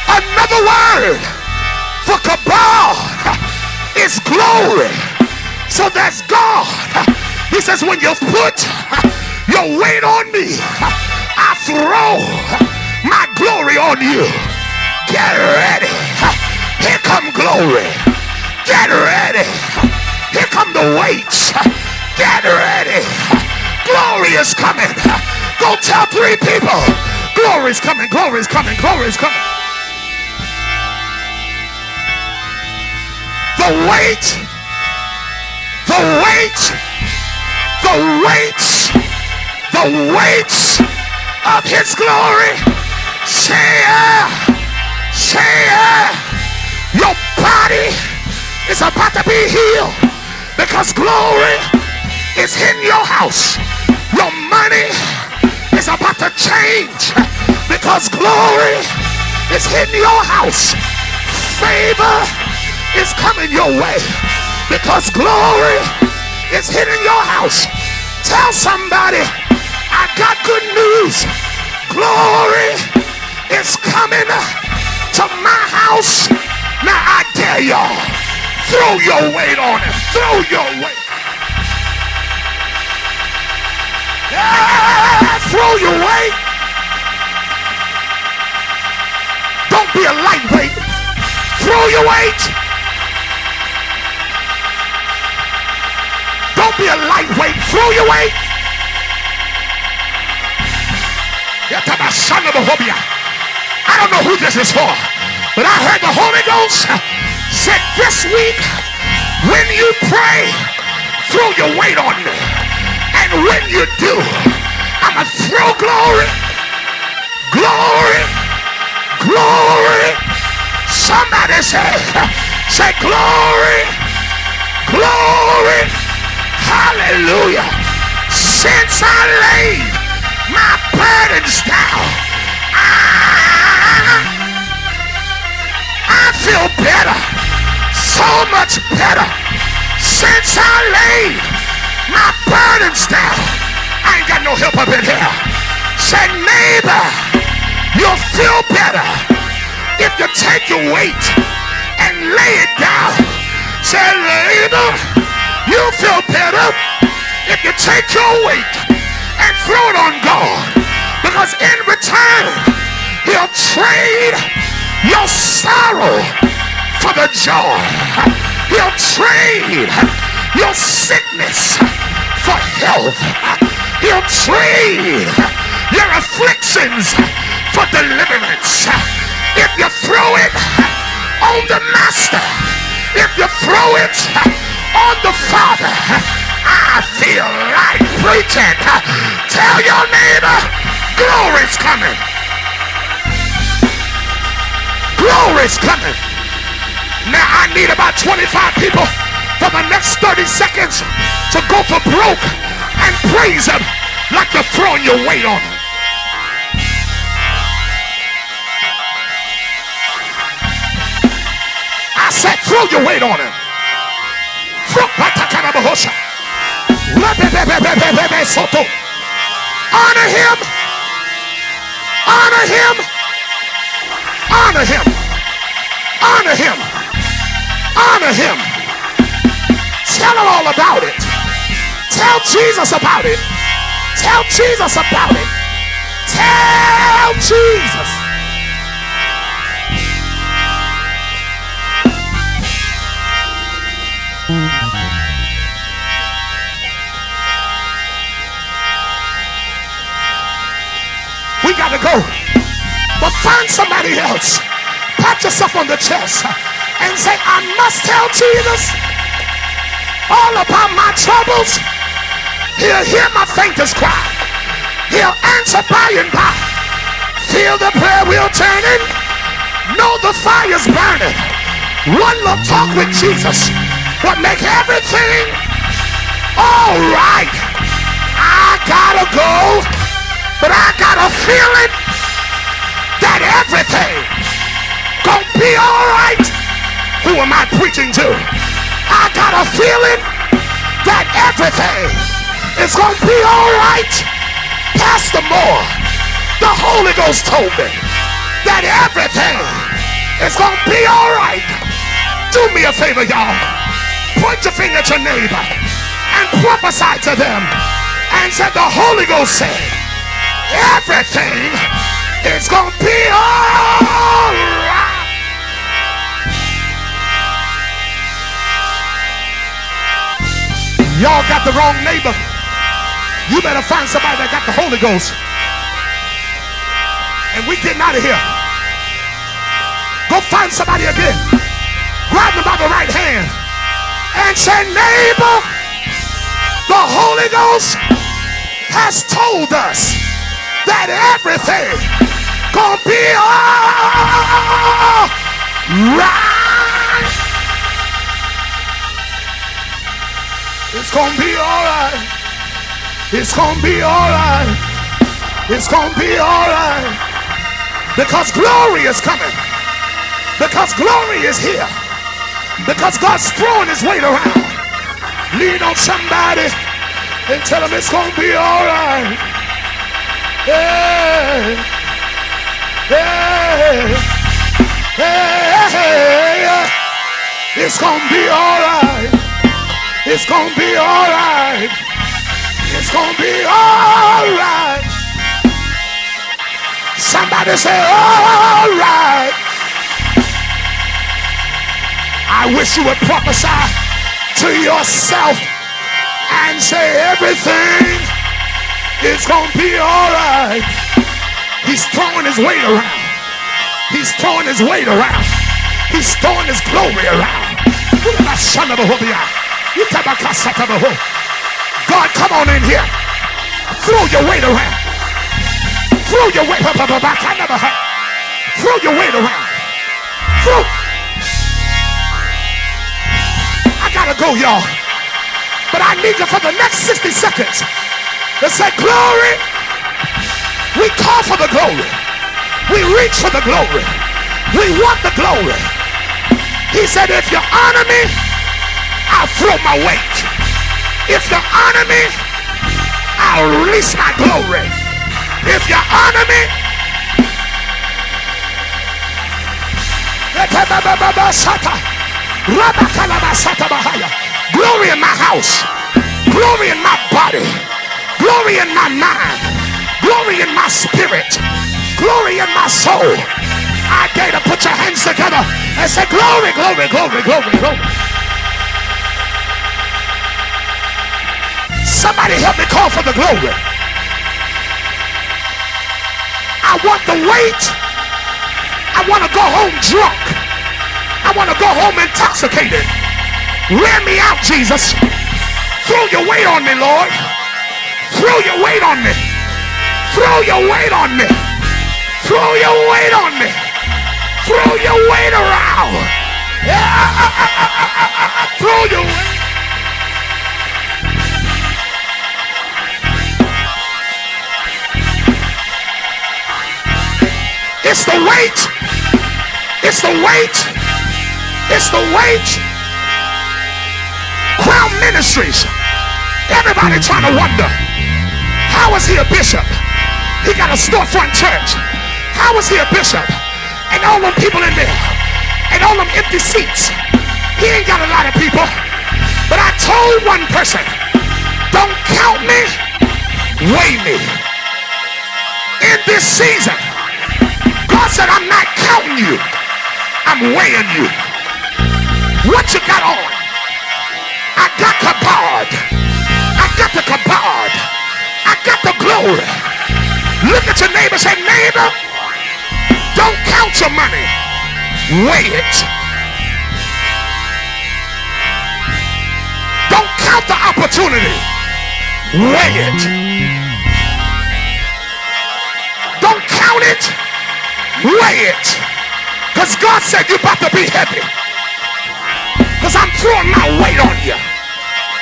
Another word for kabod is glory. So that's God. He says, when you put your weight on me, I throw my glory on you. Get ready. Here come glory. Get ready. Here come the weights. Get ready. Glory is coming. Go tell three people. Glory is coming. Glory is coming. Glory is coming. the weight, the weight, the weight, the weight of his glory. Share, share. Your body is about to be healed because glory is in your house. Your money is about to change because glory is in your house. Favor is coming your way because glory is hitting your house. Tell somebody, I got good news. Glory is coming to my house. Now I dare y'all, throw your weight on it. Throw your weight. Yeah, throw your weight. Don't be a lightweight. Throw your weight. Don't be a lightweight. Throw your weight. I don't know who this is for, but I heard the Holy Ghost said this week, when you pray, throw your weight on me. And when you do, I'm going to throw glory, glory, glory. Somebody say, say glory, glory. Hallelujah. Since I laid my burdens down, I, I feel better. So much better. Since I laid my burdens down, I ain't got no help up in here. Say, neighbor, you'll feel better if you take your weight and lay it down. Say, neighbor, You'll feel better if you take your weight and throw it on God. Because in return, he'll trade your sorrow for the joy. He'll trade your sickness for health. he'll trade your afflictions for deliverance. If you throw it on the master, if you throw it on the father, I feel like preaching. Tell your neighbor, glory's coming. Glory's coming. Now I need about 25 people for the next 30 seconds to go for broke and praise him like you're throwing your weight on him. I said throw your weight on him. Honor him. Honor him. Honor him. Honor him. Honor him. Tell him all about it. Tell Jesus about it. Tell Jesus about it. Tell Jesus. We got to go. But find somebody else. Pat yourself on the chest and say, I must tell Jesus all about my troubles. He'll hear my faintest cry. He'll answer by and by. Feel the prayer wheel turning. Know the fire's burning. One little talk with Jesus will make everything all right. I gotta go, but I got a feeling that everything gonna be all right. Who am I preaching to? I got a feeling that everything is gonna be all right. Pastor Moore, the Holy Ghost told me that everything is gonna be all right. Do me a favor, y'all. Point your finger at your neighbor and prophesy to them and said the Holy Ghost said everything is gonna be all right. Y'all got the wrong neighbor. You better find somebody that got the Holy Ghost. And we getting out of here. Go find somebody again. Grab them by the right hand and say, neighbor, the Holy Ghost has told us that everything gonna be all right. It's gonna be all right. It's gonna be all right. It's gonna be all right. Because glory is coming. Because glory is here. Because God's throwing his weight around. Lean on somebody and tell them it's gonna be all right. Hey, hey, hey, it's gonna be all right. It's gonna be all right. It's gonna be all right. Somebody say, all right. I wish you would prophesy to yourself and say everything is gonna be all right. He's throwing his weight around. He's throwing his weight around. He's throwing his glory around. God, come on in here. Throw your weight around. Throw your weight. I never had. Throw your weight around. Throw. I gotta go, y'all. But I need you for the next 60 seconds to say, Glory. We call for the glory. We reach for the glory. We want the glory. He said, If you honor me, I'll throw my weight. If you honor me, I'll release my glory. If you honor me, glory in my house, glory in my body, glory in my mind, glory in my spirit, glory in my soul. I dare to put your hands together and say, Glory, glory, glory, glory, glory. Somebody help me call for the glory. I want the weight. I want to go home drunk. I want to go home intoxicated. Ram me out, Jesus. Throw your weight on me, Lord. Throw your weight on me. Throw your weight on me. Throw your weight on me. Throw your weight around. Yeah, I, I, I, throw your weight. It's the weight. It's the weight. It's the weight. Crown Ministries. Everybody trying to wonder how is he a bishop? He got a storefront church. How is he a bishop? And all them people in there. And all them empty seats. He ain't got a lot of people. But I told one person, don't count me, weigh me. In this season, God said, I'm not counting you. I'm weighing you. What you got on? I got the God. I got the God. I got the glory. Look at your neighbor say, neighbor, don't count your money. Weigh it. Don't count the opportunity. Weigh it. Don't count it. Weigh it. Because God said you about to be heavy. Because I'm throwing my weight on you.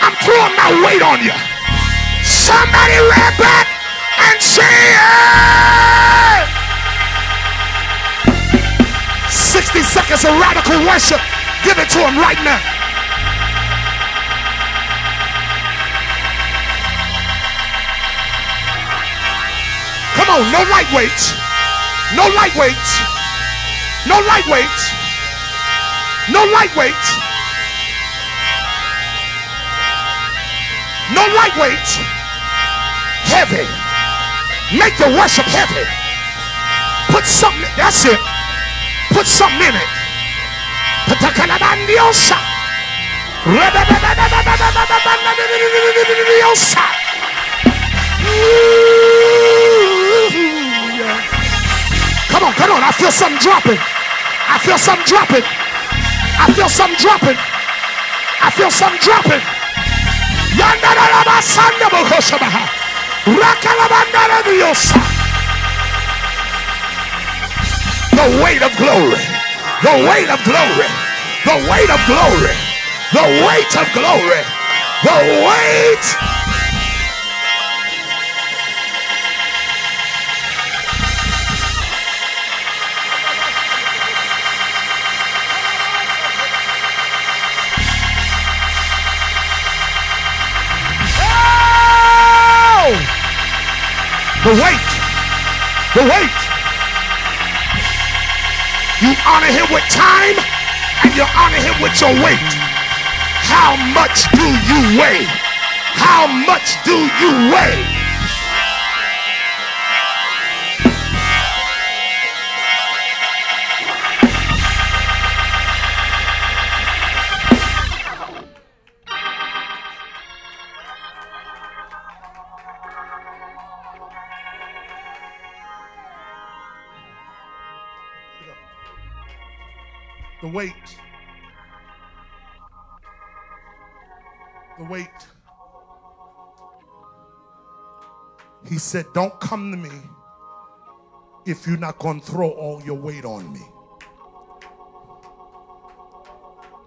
I'm throwing my weight on you. Somebody ran back and say, it. 60 seconds of radical worship. Give it to him right now. Come on, no lightweights. No lightweight. No lightweight. No lightweight. No lightweight. Heavy. Make your worship heavy. Put something. That's it. Put something in it. Ooh. Come on, come on. I feel something dropping. I feel something dropping. I feel something dropping. I feel something dropping. Yandarabasanda bokoshabaha. Rakalabandara diosa. The weight of glory. The weight of glory. The weight of glory. The weight of glory. The weight. The weight. The weight. You honor him with time and you honor him with your weight. How much do you weigh? How much do you weigh? The weight. The weight. He said, Don't come to me if you're not going to throw all your weight on me.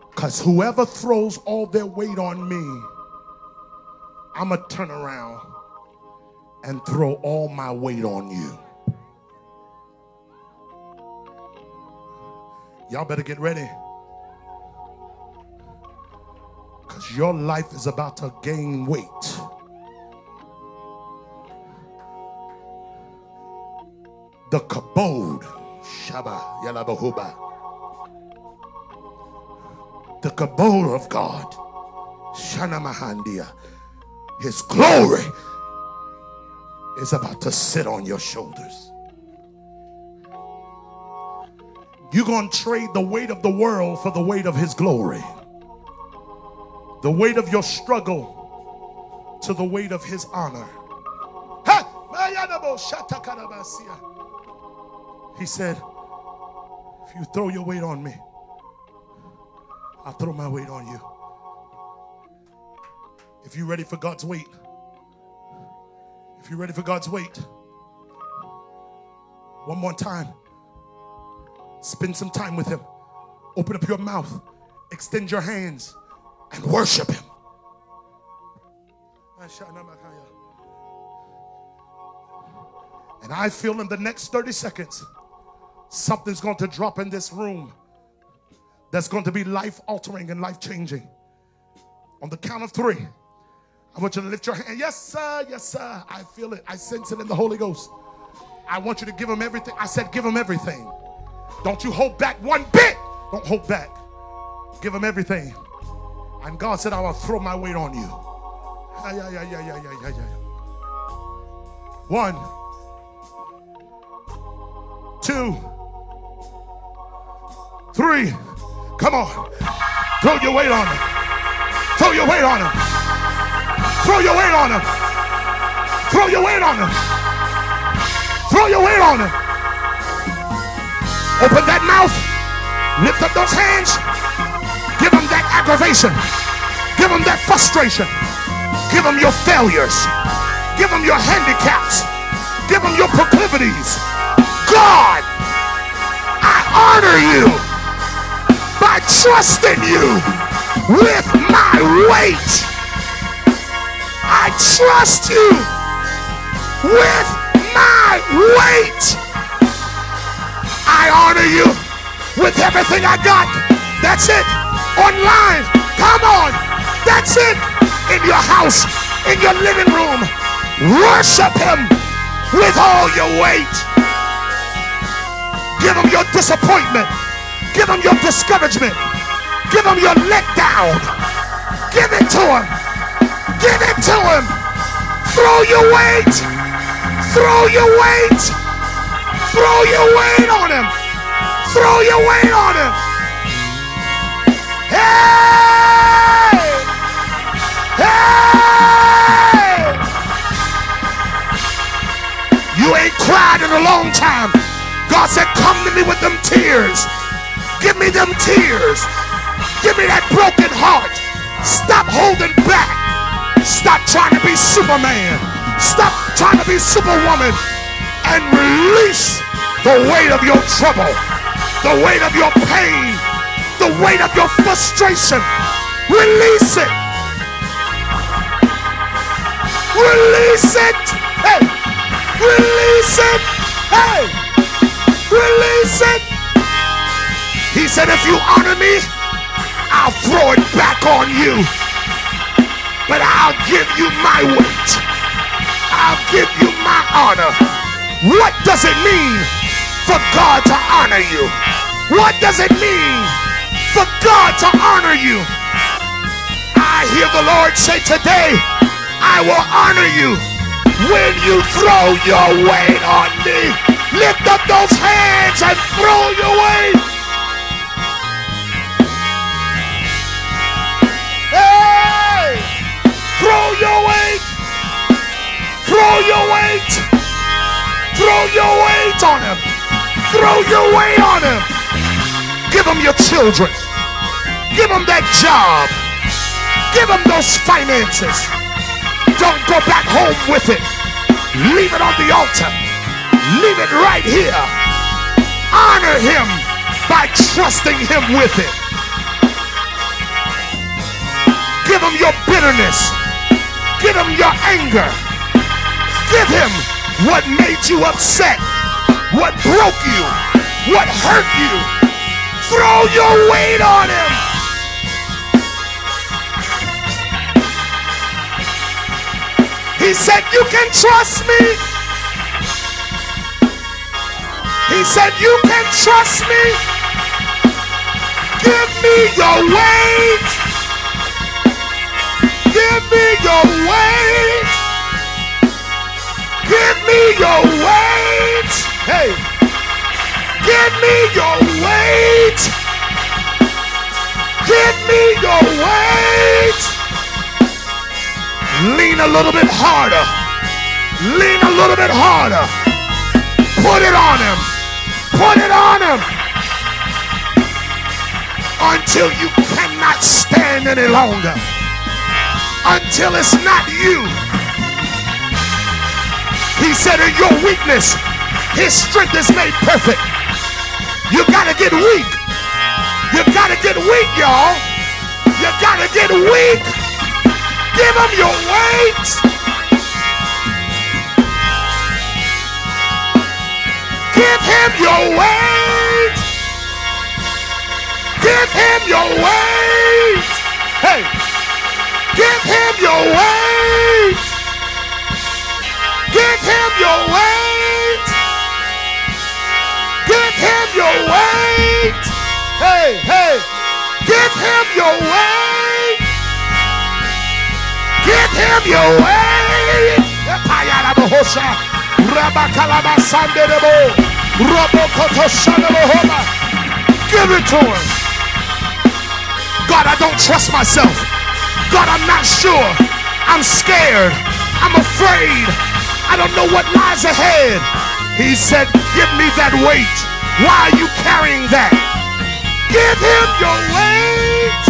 Because whoever throws all their weight on me, I'm going to turn around and throw all my weight on you. Y'all better get ready. Because your life is about to gain weight. The kabod, Shaba Yalabahuba. The kabod of God, Shana Mahandia. His glory is about to sit on your shoulders. You're going to trade the weight of the world for the weight of His glory. The weight of your struggle to the weight of His honor. He said, If you throw your weight on me, I'll throw my weight on you. If you're ready for God's weight, if you're ready for God's weight, one more time, spend some time with Him. Open up your mouth, extend your hands, and worship Him. And I feel in the next 30 seconds, something's going to drop in this room that's going to be life altering and life changing. On the count of three, I want you to lift your hand. Yes, sir. Yes, sir. I feel it. I sense it in the Holy Ghost. I want you to give him everything. I said, give him everything. Don't you hold back one bit. Don't hold back. Give him everything. And God said, I will throw my weight on you. Yeah, yeah, yeah, yeah, yeah, yeah, yeah. One, two, three. Come on. Throw your weight on him. Throw your weight on him. Throw your weight on him. Throw your weight on him. Throw your weight on him. Open that mouth. Lift up those hands. Give them that aggravation. Give them that frustration. Give them your failures. Give them your handicaps. Give them your proclivities. God, I honor you by trusting you with my weight. I trust you with my weight. I honor you with everything I got. That's it. Online. Come on. That's it. In your house, in your living room. Worship him with all your weight. Give him your disappointment. Give him your discouragement. Give him your letdown. Give it to him. Give it to him. Throw your weight. Throw your weight. Throw your weight on him. Throw your weight on him. Hey! Hey! You ain't cried in a long time. God said, Come to me with them tears. Give me them tears. Give me that broken heart. Stop holding back. Stop trying to be Superman. Stop trying to be Superwoman. And release the weight of your trouble, the weight of your pain, the weight of your frustration. Release it. Release it. Hey. Release it. Hey. Release it. He said, if you honor me, I'll throw it back on you. But I'll give you my weight. I'll give you my honor. What does it mean for God to honor you? What does it mean for God to honor you? I hear the Lord say today, I will honor you when you throw your weight on me. Lift up those hands and throw your weight. On him. Throw your weight on him. Give him your children. Give him that job. Give him those finances. Don't go back home with it. Leave it on the altar. Leave it right here. Honor him by trusting him with it. Give him your bitterness. Give him your anger. Give him what made you upset, what broke you, what hurt you. Throw your weight on him. He said, You can trust me. He said, You can trust me. Give me your weight. Give me your weight. Give me your weight. Hey. Give me your weight. Give me your weight. Lean a little bit harder. Lean a little bit harder. Put it on him. Put it on him until you cannot stand any longer. Until it's not you. He said, In your weakness, his strength is made perfect. You gotta get weak. You gotta get weak, y'all. You gotta get weak. Give him your weight. Give him your weight. Give him your weight. Hey, give him your weight. Give him your weight. Him your weight. Hey, hey, give him your weight. Give him your weight. Give it to him. God, I don't trust myself. God, I'm not sure. I'm scared. I'm afraid. I don't know what lies ahead. He said, Give me that weight. Why are you carrying that? Give him your weight.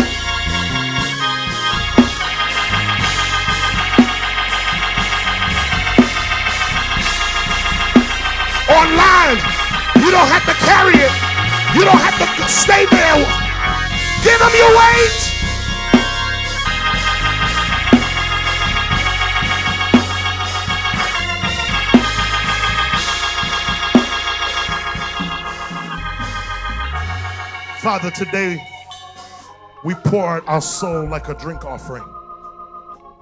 Online, you don't have to carry it. You don't have to stay there. Give him your weight. Father, today we pour out our soul like a drink offering.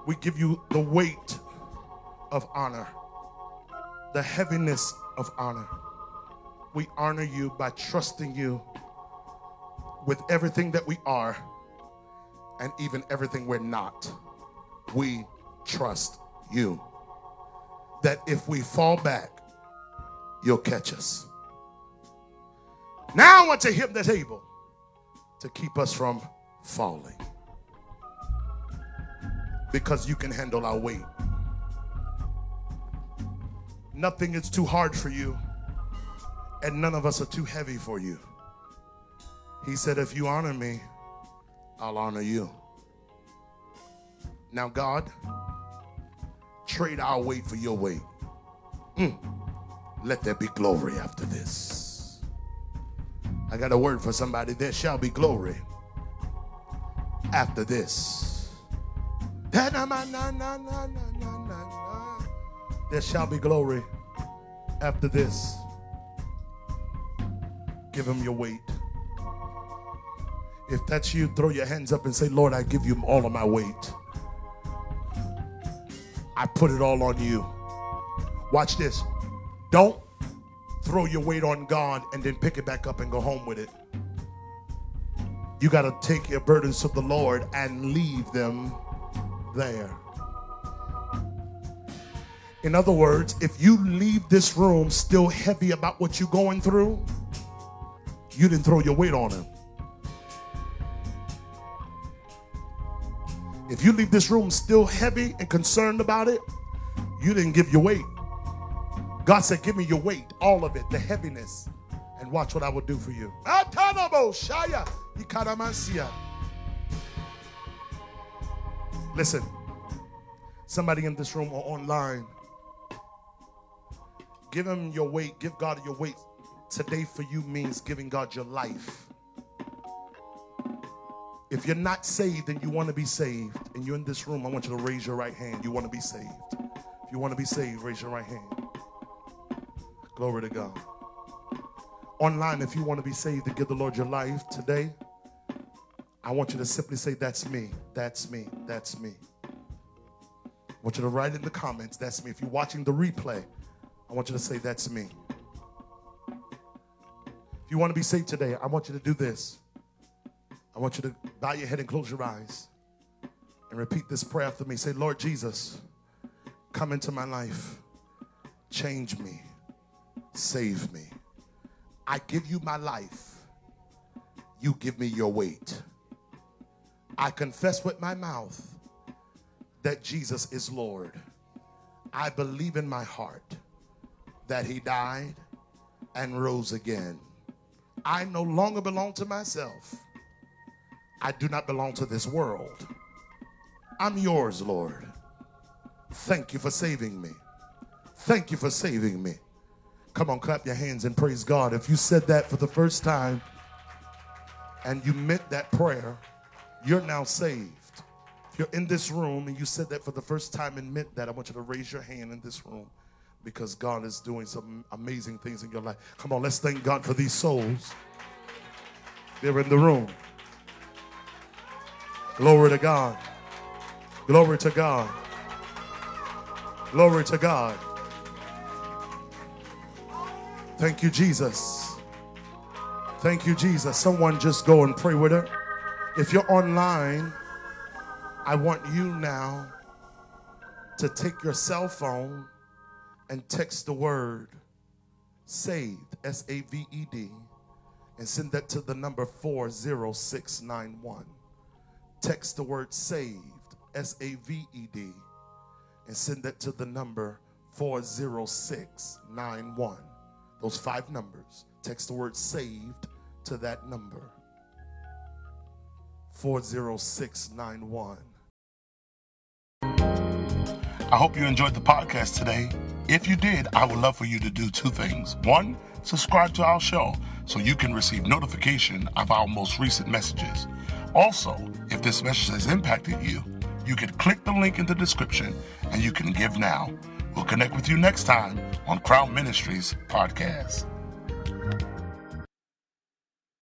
We give you the weight of honor, the heaviness of honor. We honor you by trusting you with everything that we are and even everything we're not. We trust you. That if we fall back, you'll catch us. Now I want to hit the table to keep us from falling. Because you can handle our weight. Nothing is too hard for you, and none of us are too heavy for you. He said, If you honor me, I'll honor you. Now, God, trade our weight for your weight. Mm. Let there be glory after this. I got a word for somebody. There shall be glory after this. There shall be glory after this. Give him your weight. If that's you, throw your hands up and say, Lord, I give you all of my weight. I put it all on you. Watch this. Don't throw your weight on God and then pick it back up and go home with it. You got to take your burdens to the Lord and leave them there. In other words, if you leave this room still heavy about what you're going through, you didn't throw your weight on him. If you leave this room still heavy and concerned about it, you didn't give your weight. God said, Give me your weight, all of it, the heaviness, and watch what I will do for you. Listen, somebody in this room or online, give him your weight, give God your weight. Today for you means giving God your life. If you're not saved and you want to be saved, and you're in this room, I want you to raise your right hand. You want to be saved. If you want to be saved, raise your right hand. Glory to God. Online, if you want to be saved and give the Lord your life today, I want you to simply say, That's me, that's me, that's me. I want you to write in the comments, That's me. If you're watching the replay, I want you to say, That's me. If you want to be saved today, I want you to do this. I want you to bow your head and close your eyes and repeat this prayer after me. Say, Lord Jesus, come into my life, change me Save me. I give you my life. You give me your weight. I confess with my mouth that Jesus is Lord. I believe in my heart that he died and rose again. I no longer belong to myself. I do not belong to this world. I'm yours, Lord. Thank you for saving me. Thank you for saving me. Come on, clap your hands and praise God. If you said that for the first time and you meant that prayer, you're now saved. If you're in this room and you said that for the first time and meant that, I want you to raise your hand in this room because God is doing some amazing things in your life. Come on, let's thank God for these souls. They're in the room. Glory to God. Glory to God. Glory to God. Thank you, Jesus. Thank you, Jesus. Someone just go and pray with her. If you're online, I want you now to take your cell phone and text the word saved, S A V E D, and send that to the number 40691. Text the word saved, S A V E D, and send that to the number 40691. Those five numbers. Text the word saved to that number 40691. I hope you enjoyed the podcast today. If you did, I would love for you to do two things. One, subscribe to our show so you can receive notification of our most recent messages. Also, if this message has impacted you, you can click the link in the description and you can give now. We'll connect with you next time on Crown Ministries Podcast.